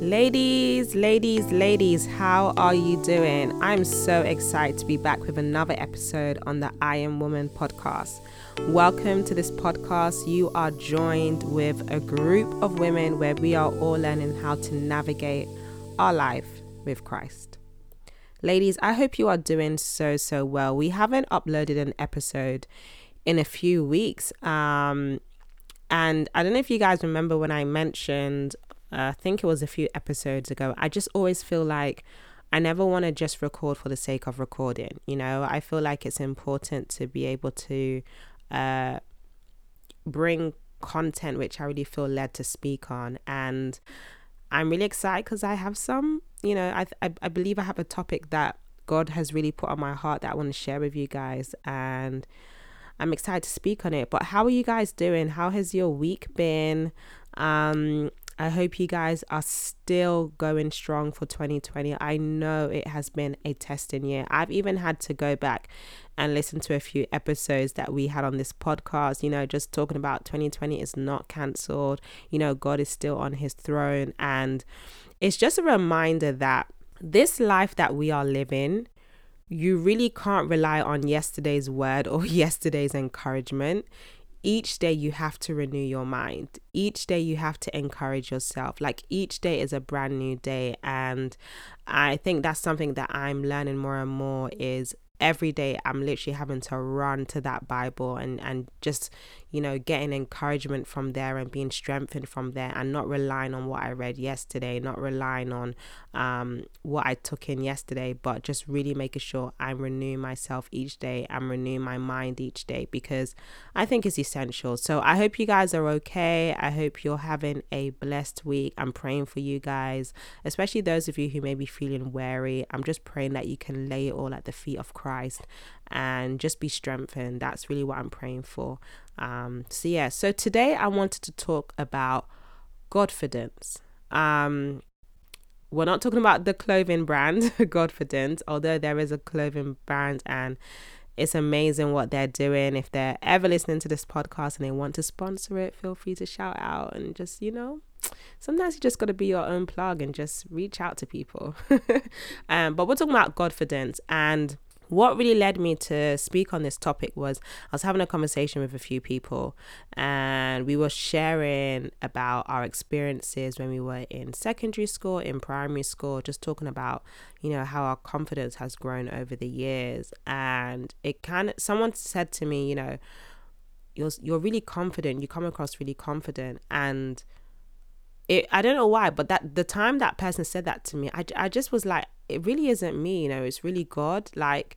Ladies, ladies, ladies, how are you doing? I'm so excited to be back with another episode on the I Am Woman podcast. Welcome to this podcast. You are joined with a group of women where we are all learning how to navigate our life with Christ. Ladies, I hope you are doing so, so well. We haven't uploaded an episode in a few weeks. Um, and I don't know if you guys remember when I mentioned, I think it was a few episodes ago, I just always feel like I never want to just record for the sake of recording. You know, I feel like it's important to be able to uh, bring content which I really feel led to speak on. And I'm really excited because I have some, you know, I, I, I believe I have a topic that God has really put on my heart that I want to share with you guys. And I'm excited to speak on it. But how are you guys doing? How has your week been? Um, I hope you guys are still going strong for 2020. I know it has been a testing year. I've even had to go back and listen to a few episodes that we had on this podcast, you know, just talking about 2020 is not cancelled. You know, God is still on his throne. And it's just a reminder that this life that we are living, you really can't rely on yesterday's word or yesterday's encouragement. Each day you have to renew your mind. Each day you have to encourage yourself. Like each day is a brand new day and I think that's something that I'm learning more and more is every day I'm literally having to run to that Bible and and just you know getting encouragement from there and being strengthened from there and not relying on what I read yesterday not relying on um what I took in yesterday but just really making sure I'm renewing myself each day I'm renewing my mind each day because I think it's essential. So I hope you guys are okay. I hope you're having a blessed week. I'm praying for you guys especially those of you who may be feeling weary. I'm just praying that you can lay it all at the feet of Christ and just be strengthened. That's really what I'm praying for. Um, so, yeah, so today I wanted to talk about Godfidence. Um, we're not talking about the clothing brand, Godfidence, although there is a clothing brand and it's amazing what they're doing. If they're ever listening to this podcast and they want to sponsor it, feel free to shout out and just, you know, sometimes you just got to be your own plug and just reach out to people. um, but we're talking about Godfidence and what really led me to speak on this topic was I was having a conversation with a few people and we were sharing about our experiences when we were in secondary school, in primary school, just talking about, you know, how our confidence has grown over the years. And it kind of, someone said to me, you know, you're, you're really confident, you come across really confident. And it, I don't know why, but that the time that person said that to me, I, I just was like, it really isn't me, you know, it's really God. Like,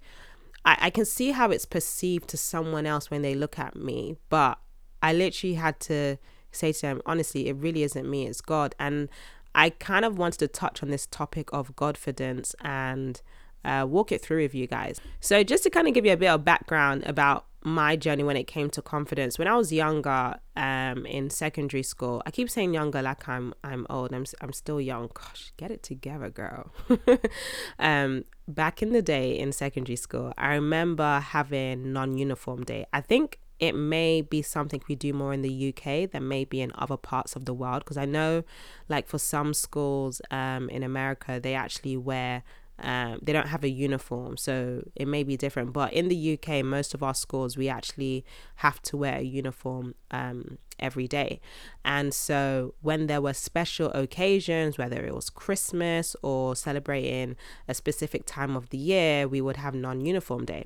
I, I can see how it's perceived to someone else when they look at me, but I literally had to say to them, honestly, it really isn't me, it's God. And I kind of wanted to touch on this topic of Godfidence and uh, walk it through with you guys. So, just to kind of give you a bit of background about my journey when it came to confidence. When i was younger um in secondary school i keep saying younger like i'm i'm old. I'm, I'm still young. Gosh get it together girl. Um back in the day in secondary school i remember having non-uniform day. I think it may be something we do more in the UK than maybe in other parts of the world because I know like for some schools um in America they actually wear um, they don't have a uniform, so it may be different. But in the UK, most of our schools, we actually have to wear a uniform um, every day. And so when there were special occasions, whether it was Christmas or celebrating a specific time of the year, we would have non uniform day.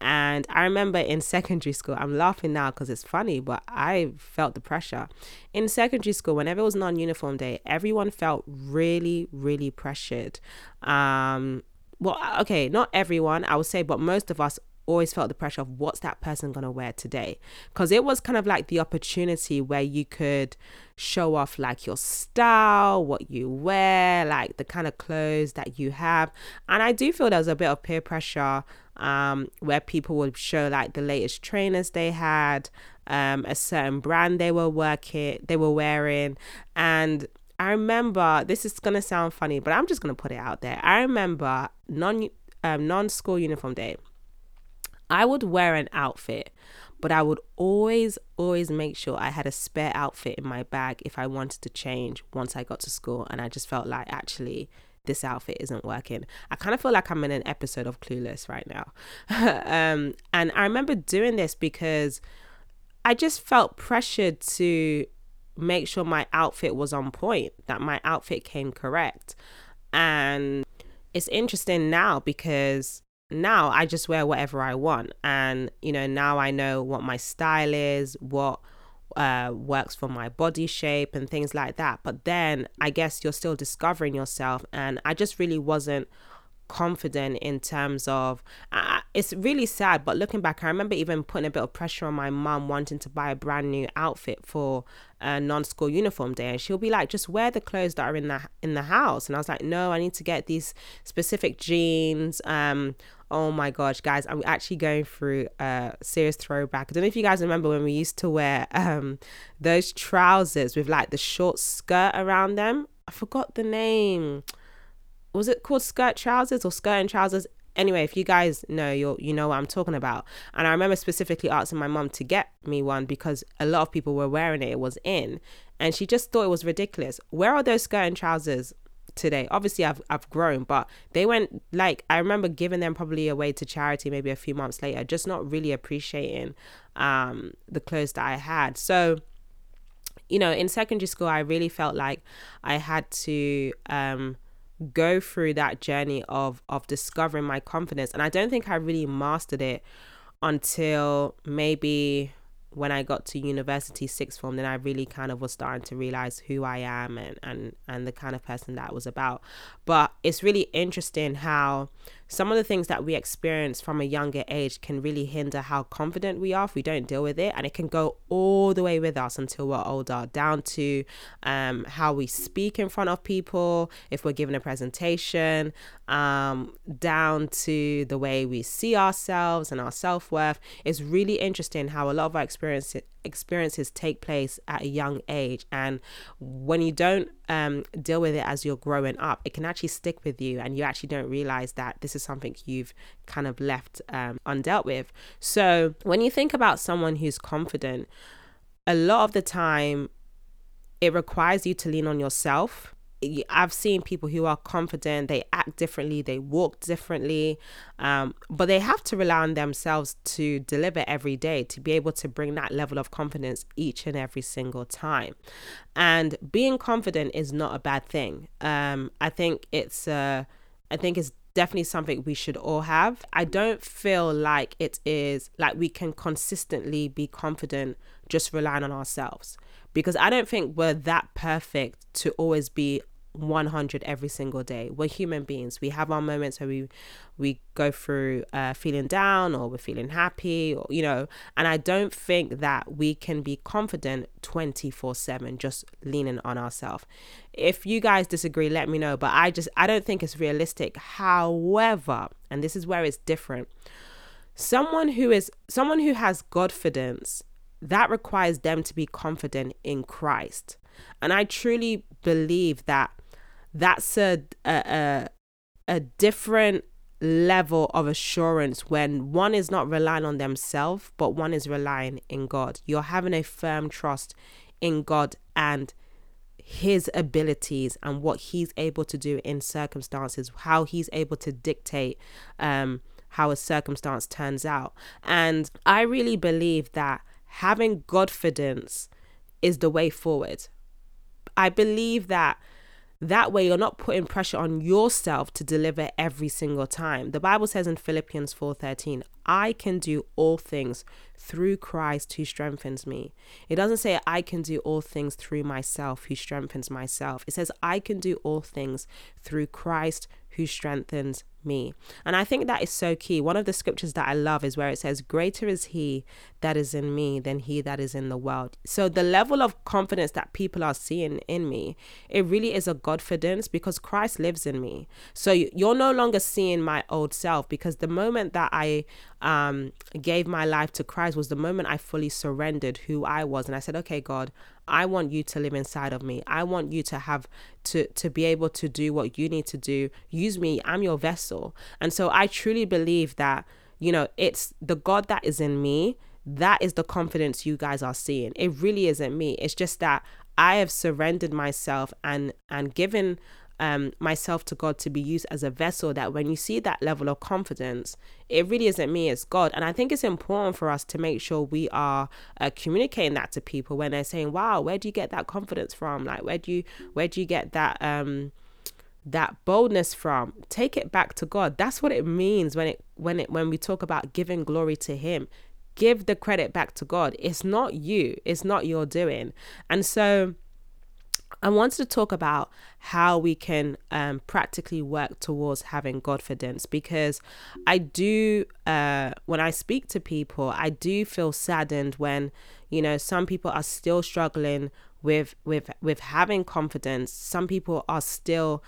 And I remember in secondary school, I'm laughing now because it's funny, but I felt the pressure. In secondary school, whenever it was non uniform day, everyone felt really, really pressured. Um, well, okay, not everyone, I would say, but most of us always felt the pressure of what's that person going to wear today because it was kind of like the opportunity where you could show off like your style what you wear like the kind of clothes that you have and i do feel there was a bit of peer pressure um, where people would show like the latest trainers they had, um, a certain brand they were working, they were wearing, and I remember this is gonna sound funny, but I'm just gonna put it out there. I remember non um, non school uniform day. I would wear an outfit, but I would always, always make sure I had a spare outfit in my bag if I wanted to change once I got to school. And I just felt like actually this outfit isn't working. I kind of feel like I'm in an episode of Clueless right now. um, and I remember doing this because I just felt pressured to make sure my outfit was on point, that my outfit came correct. And it's interesting now because now I just wear whatever I want. And, you know, now I know what my style is, what uh, works for my body shape and things like that. But then I guess you're still discovering yourself. And I just really wasn't confident in terms of uh, it's really sad but looking back i remember even putting a bit of pressure on my mum wanting to buy a brand new outfit for a non-school uniform day and she'll be like just wear the clothes that are in the in the house and i was like no i need to get these specific jeans um oh my gosh guys i'm actually going through a serious throwback i don't know if you guys remember when we used to wear um those trousers with like the short skirt around them i forgot the name was it called skirt trousers or skirt and trousers? Anyway, if you guys know, you you know what I'm talking about. And I remember specifically asking my mom to get me one because a lot of people were wearing it. It was in, and she just thought it was ridiculous. Where are those skirt and trousers today? Obviously, I've I've grown, but they went like I remember giving them probably away to charity maybe a few months later, just not really appreciating um, the clothes that I had. So you know, in secondary school, I really felt like I had to um, go through that journey of of discovering my confidence and i don't think i really mastered it until maybe when I got to university sixth form, then I really kind of was starting to realize who I am and and and the kind of person that I was about. But it's really interesting how some of the things that we experience from a younger age can really hinder how confident we are if we don't deal with it, and it can go all the way with us until we're older, down to um, how we speak in front of people, if we're given a presentation, um, down to the way we see ourselves and our self worth. It's really interesting how a lot of our experiences experiences take place at a young age. And when you don't um, deal with it as you're growing up it can actually stick with you and you actually don't realize that this is something you've kind of left um, undealt with. So when you think about someone who's confident a lot of the time it requires you to lean on yourself I've seen people who are confident, they act differently, they walk differently, um, but they have to rely on themselves to deliver every day to be able to bring that level of confidence each and every single time. And being confident is not a bad thing. Um, I think it's, uh, I think it's definitely something we should all have. I don't feel like it is like we can consistently be confident just relying on ourselves because I don't think we're that perfect to always be 100 every single day. We're human beings. We have our moments where we we go through uh, feeling down or we're feeling happy or you know, and I don't think that we can be confident 24/7 just leaning on ourselves. If you guys disagree, let me know, but I just I don't think it's realistic. However, and this is where it's different. Someone who is someone who has godfidence that requires them to be confident in Christ. And I truly believe that that's a, a, a different level of assurance when one is not relying on themselves, but one is relying in God. You're having a firm trust in God and his abilities and what he's able to do in circumstances, how he's able to dictate um, how a circumstance turns out. And I really believe that having Godfidence is the way forward. I believe that that way, you're not putting pressure on yourself to deliver every single time. The Bible says in Philippians 4:13, "I can do all things through Christ who strengthens me." It doesn't say I can do all things through myself who strengthens myself. It says I can do all things through Christ who strengthens me. And I think that is so key. One of the scriptures that I love is where it says, Greater is he that is in me than he that is in the world. So the level of confidence that people are seeing in me, it really is a Godfidence because Christ lives in me. So you're no longer seeing my old self because the moment that I um, gave my life to Christ was the moment I fully surrendered who I was. And I said, Okay, God, I want you to live inside of me. I want you to have to to be able to do what you need to do. Use me. I'm your vessel. And so I truly believe that, you know, it's the God that is in me that is the confidence you guys are seeing. It really isn't me. It's just that I have surrendered myself and and given um, myself to God to be used as a vessel. That when you see that level of confidence, it really isn't me, it's God. And I think it's important for us to make sure we are uh, communicating that to people when they're saying, "Wow, where do you get that confidence from? Like, where do you where do you get that?" Um, that boldness from take it back to god that's what it means when it when it when we talk about giving glory to him give the credit back to god it's not you it's not your doing and so I wanted to talk about how we can um, practically work towards having confidence because I do, uh, when I speak to people, I do feel saddened when, you know, some people are still struggling with with with having confidence. Some people are still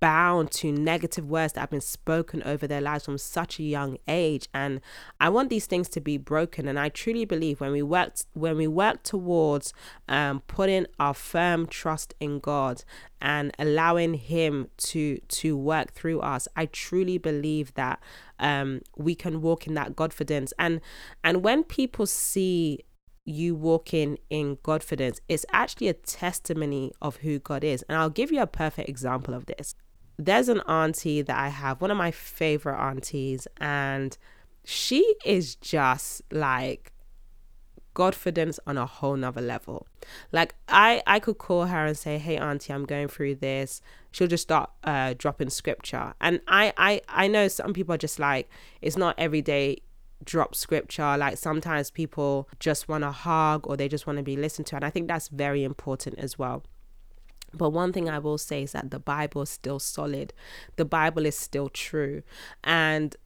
bound to negative words that have been spoken over their lives from such a young age. And i want these things to be broken. And i truly believe when we work when we work towards um, putting our firm trust in god and allowing him to to work through us i truly believe that um, we can walk in that confidence and and when people see you walking in confidence, it's actually a testimony of who God is. And I'll give you a perfect example of this there's an auntie that I have, one of my favorite aunties, and she is just like confidence on a whole nother level. Like I I could call her and say, "Hey auntie, I'm going through this." She'll just start uh dropping scripture. And I I I know some people are just like it's not every day drop scripture. Like sometimes people just want to hug or they just want to be listened to and I think that's very important as well. But one thing I will say is that the Bible is still solid. The Bible is still true. And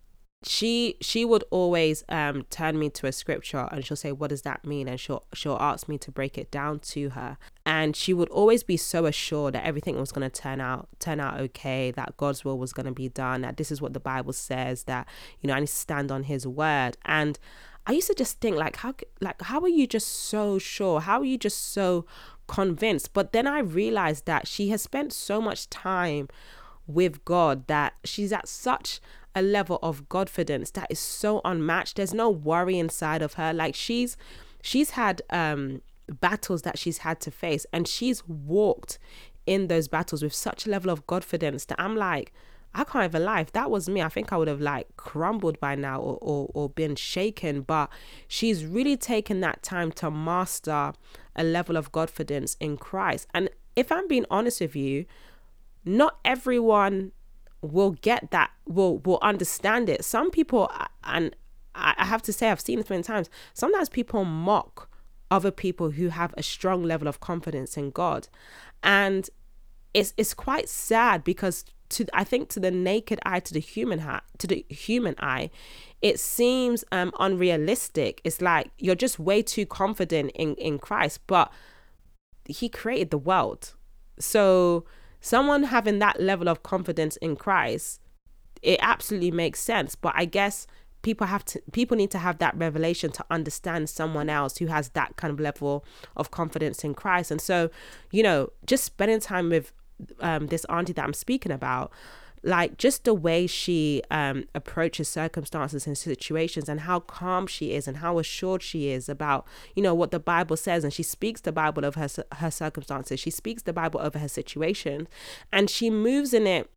she she would always um turn me to a scripture and she'll say what does that mean and she'll she'll ask me to break it down to her and she would always be so assured that everything was going to turn out turn out okay that God's will was going to be done that this is what the bible says that you know I need to stand on his word and I used to just think like how like how are you just so sure how are you just so convinced. But then I realized that she has spent so much time with God that she's at such a level of confidence that is so unmatched. There's no worry inside of her. Like she's she's had um battles that she's had to face and she's walked in those battles with such a level of confidence that I'm like, I can't even lie. If that was me, I think I would have like crumbled by now or, or, or been shaken. But she's really taken that time to master a level of confidence in Christ. And if I'm being honest with you, not everyone will get that, will will understand it. Some people, and I have to say, I've seen it many times. Sometimes people mock other people who have a strong level of confidence in God, and it's it's quite sad because to I think to the naked eye, to the human eye, to the human eye, it seems um, unrealistic. It's like you're just way too confident in in Christ, but He created the world, so someone having that level of confidence in Christ, it absolutely makes sense. But I guess people have to people need to have that revelation to understand someone else who has that kind of level of confidence in Christ. And so, you know, just spending time with um, this auntie that I'm speaking about, like just the way she um, approaches circumstances and situations and how calm she is and how assured she is about you know what the bible says. And she speaks the bible of her her circumstances. She speaks the bible over her situation. And she moves in it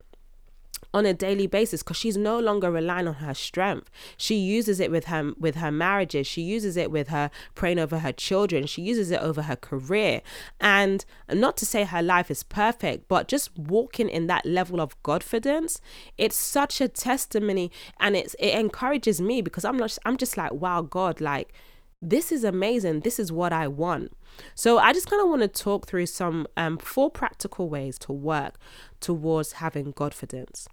on a daily basis because she's no longer relying on her strength. She uses it with her with her marriages. She uses it with her praying over her children. She uses it over her career. And not to say her life is perfect but just walking in that level of confidence it's such a testimony. And it's it encourages me because i'm not i'm just like wow god like this is amazing this is what i want so I just kind of want to talk through some um, four practical ways to work towards having confidence.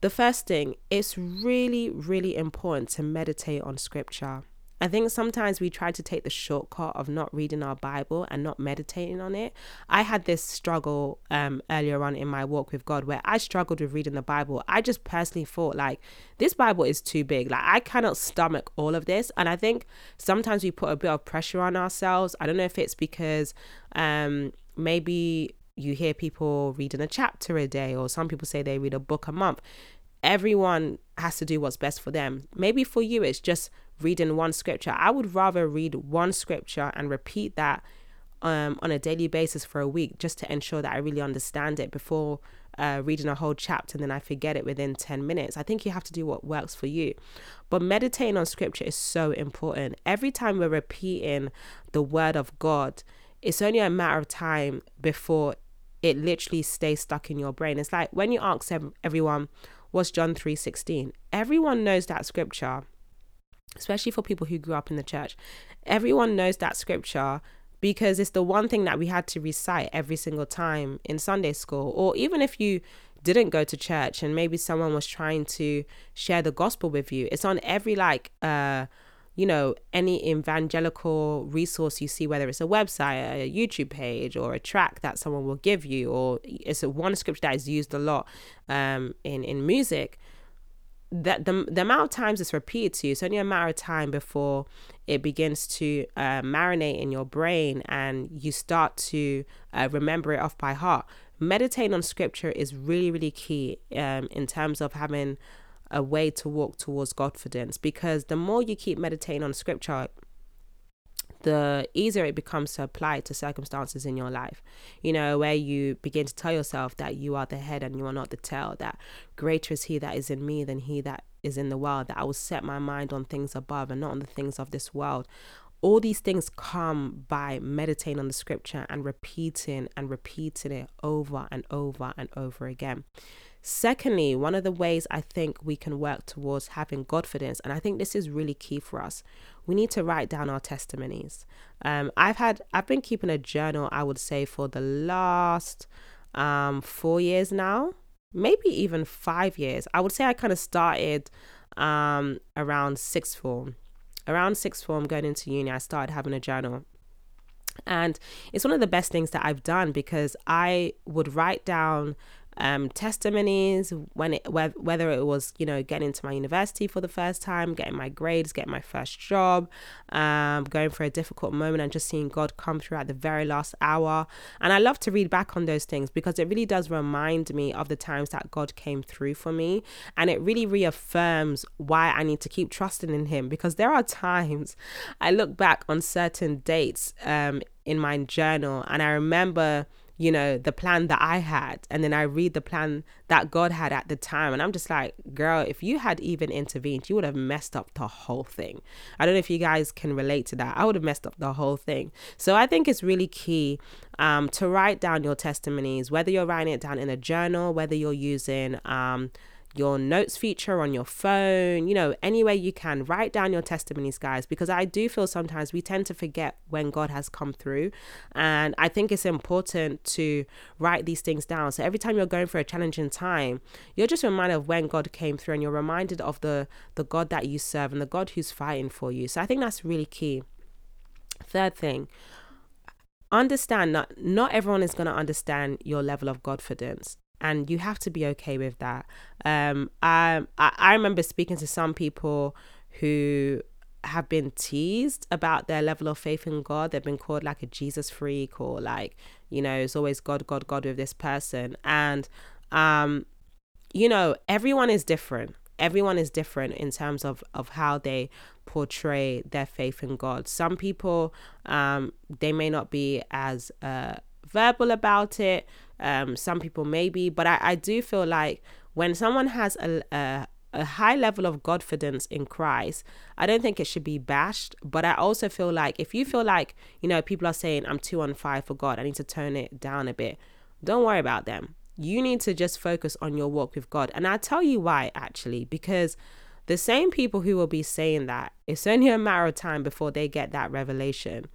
The first thing, it's really, really important to meditate on scripture. I think sometimes we try to take the shortcut of not reading our Bible and not meditating on it. I had this struggle um, earlier on in my walk with God where I struggled with reading the Bible. I just personally thought, like, this Bible is too big. Like, I cannot stomach all of this. And I think sometimes we put a bit of pressure on ourselves. I don't know if it's because um, maybe you hear people reading a chapter a day, or some people say they read a book a month. Everyone has to do what's best for them. Maybe for you, it's just reading one scripture. I would rather read one scripture and repeat that um, on a daily basis for a week just to ensure that I really understand it before uh, reading a whole chapter and then I forget it within 10 minutes. I think you have to do what works for you. But meditating on scripture is so important. Every time we're repeating the word of God, it's only a matter of time before it literally stays stuck in your brain. It's like when you ask everyone, what's John 3:16? Everyone knows that scripture, especially for people who grew up in the church. Everyone knows that scripture because it's the one thing that we had to recite every single time in Sunday school. Or even if you didn't go to church and maybe someone was trying to share the gospel with you, it's on every like uh you know, any evangelical resource you see, whether it's a website, a YouTube page, or a track that someone will give you, or it's a one scripture that is used a lot um, in in music that the, the amount of times it's repeated to you, it's only a matter of time before it begins to uh, marinate in your brain and you start to uh, remember it off by heart. Meditating on scripture is really, really key um, in terms of having a way to walk towards confidence because the more you keep meditating on scripture, the easier it becomes to apply to circumstances in your life. You know, where you begin to tell yourself that you are the head and you are not the tail, that greater is he that is in me than he that is in the world, that I will set my mind on things above and not on the things of this world. All these things come by meditating on the scripture and repeating and repeating it over and over and over again. Secondly, one of the ways I think we can work towards having confidence, and I think this is really key for us, we need to write down our testimonies. Um, I've had, I've been keeping a journal, I would say, for the last um, four years now, maybe even five years. I would say I kind of started um, around sixth form. Around sixth form, going into uni, I started having a journal. And it's one of the best things that I've done because I would write down um, testimonies when it whether it was you know getting into my university for the first time getting my grades getting my first job um, going for a difficult moment and just seeing god come through at the very last hour. And i love to read back on those things because it really does remind me of the times that god came through for me. And it really reaffirms why i need to keep trusting in him because there are times i look back on certain dates um, in my journal and i remember you know, the plan that I had. And then I read the plan that God had at the time. And I'm just like, girl, if you had even intervened, you would have messed up the whole thing. I don't know if you guys can relate to that. I would have messed up the whole thing. So I think it's really key um, to write down your testimonies, whether you're writing it down in a journal, whether you're using, um, your notes feature on your phone, you know, any way you can, write down your testimonies, guys, because I do feel sometimes we tend to forget when God has come through. And I think it's important to write these things down. So every time you're going through a challenging time, you're just reminded of when God came through and you're reminded of the the God that you serve and the God who's fighting for you. So I think that's really key. Third thing, understand that not everyone is going to understand your level of confidence and you have to be okay with that. Um, I, I remember speaking to some people who have been teased about their level of faith in God. They've been called like a Jesus freak or like, you know, it's always God, God, God with this person. And, um, you know, everyone is different. Everyone is different in terms of, of how they portray their faith in God. Some people, um, they may not be as uh, verbal about it. Um, some people maybe, but I, I do feel like when someone has a, a a high level of confidence in Christ, I don't think it should be bashed. But I also feel like if you feel like, you know, people are saying, I'm too on fire for God, I need to tone it down a bit, don't worry about them. You need to just focus on your walk with God. And I'll tell you why, actually, because the same people who will be saying that, it's only a matter of time before they get that revelation.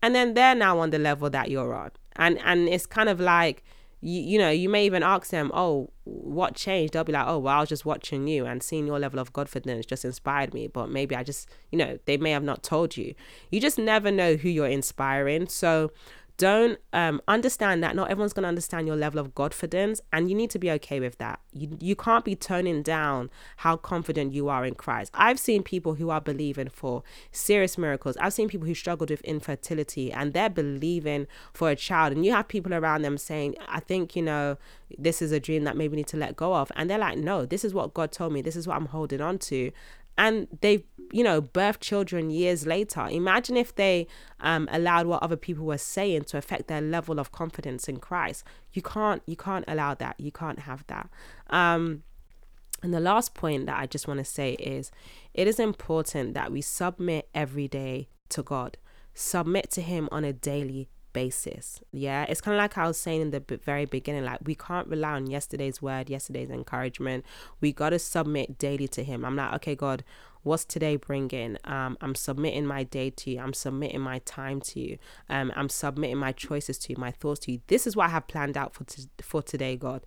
And then they're now on the level that you're on and and it's kind of like you, you know you may even ask them oh what changed? They'll be like oh well i was just watching you and seeing your level of confidence just inspired me but maybe i just you know they may have not told you. You just never know who you're inspiring. So don't um, understand that not everyone's going to understand your level of confidence and you need to be okay with that. You, you can't be toning down how confident you are in christ. I've seen people who are believing for serious miracles. I've seen people who struggled with infertility and they're believing for a child. And you have people around them saying i think you know this is a dream that maybe need to let go of. And they're like no this is what god told me. This is what i'm holding on to and they've you know birthed children years later. Imagine if they um, allowed what other people were saying to affect their level of confidence in christ. You can't you can't allow that. You can't have that. Um, and the last point that i just want to say is it is important that we submit every day to god. Submit to him on a daily basis. Yeah, it's kind of like I was saying in the very beginning like, we can't rely on yesterday's word, yesterday's encouragement. We got to submit daily to Him. I'm like, okay, God, what's today bringing? Um, I'm submitting my day to you. I'm submitting my time to you. Um, I'm submitting my choices to you, my thoughts to you. This is what I have planned out for, t- for today, God.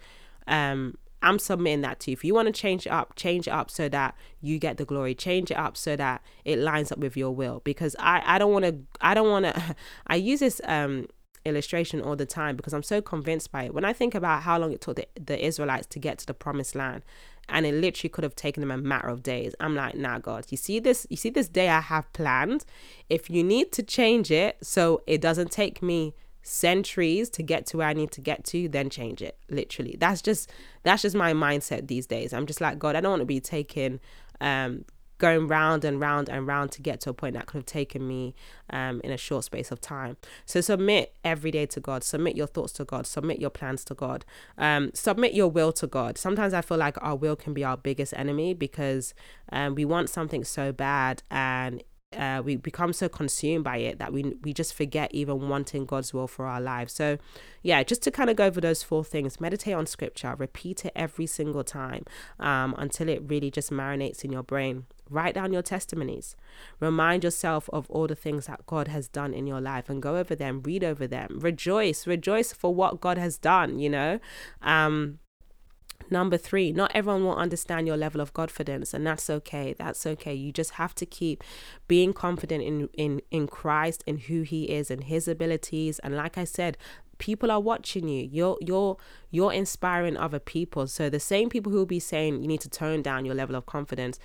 Um, I'm submitting that to you. If you want to change it up, change it up so that you get the glory. Change it up so that it lines up with your will. Because I, I don't want to, I don't want to, I use this um, illustration all the time because I'm so convinced by it. When I think about how long it took the, the Israelites to get to the promised land, and it literally could have taken them a matter of days. I'm like, nah, God, you see this, you see this day I have planned. If you need to change it so it doesn't take me centuries to get to where I need to get to, then change it. Literally. That's just that's just my mindset these days. I'm just like, God, I don't want to be taking um going round and round and round to get to a point that could have taken me um, in a short space of time. So submit every day to God. Submit your thoughts to God. Submit your plans to God. Um, submit your will to God. Sometimes I feel like our will can be our biggest enemy because um, we want something so bad and uh, we become so consumed by it that we we just forget even wanting God's will for our lives. So, yeah, just to kind of go over those four things: meditate on Scripture, repeat it every single time um, until it really just marinates in your brain. Write down your testimonies. Remind yourself of all the things that God has done in your life, and go over them, read over them, rejoice, rejoice for what God has done. You know. Um, Number three, not everyone will understand your level of confidence, and that's okay. That's okay. You just have to keep being confident in in in Christ and who He is and His abilities. And like I said, people are watching you. You're you're you're inspiring other people. So the same people who will be saying you need to tone down your level of confidence,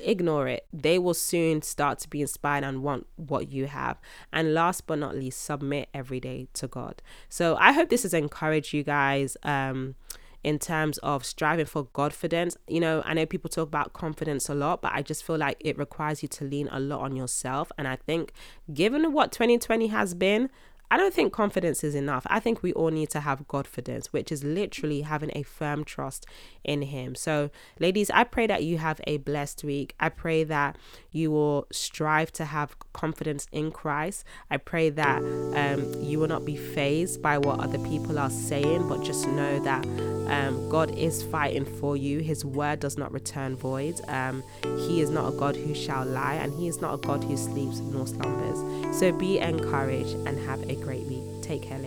ignore it. They will soon start to be inspired and want what you have. And last but not least, submit every day to God. So I hope this has encouraged you guys. Um, in terms of striving for confidence. You know, I know people talk about confidence a lot, but I just feel like it requires you to lean a lot on yourself. And I think, given what 2020 has been, I don't think confidence is enough. I think we all need to have Godfidence, which is literally having a firm trust in Him. So, ladies, I pray that you have a blessed week. I pray that you will strive to have confidence in Christ. I pray that um, you will not be phased by what other people are saying, but just know that um, God is fighting for you. His word does not return void. Um, he is not a God who shall lie, and He is not a God who sleeps nor slumbers. So be encouraged and have a great week. Take care.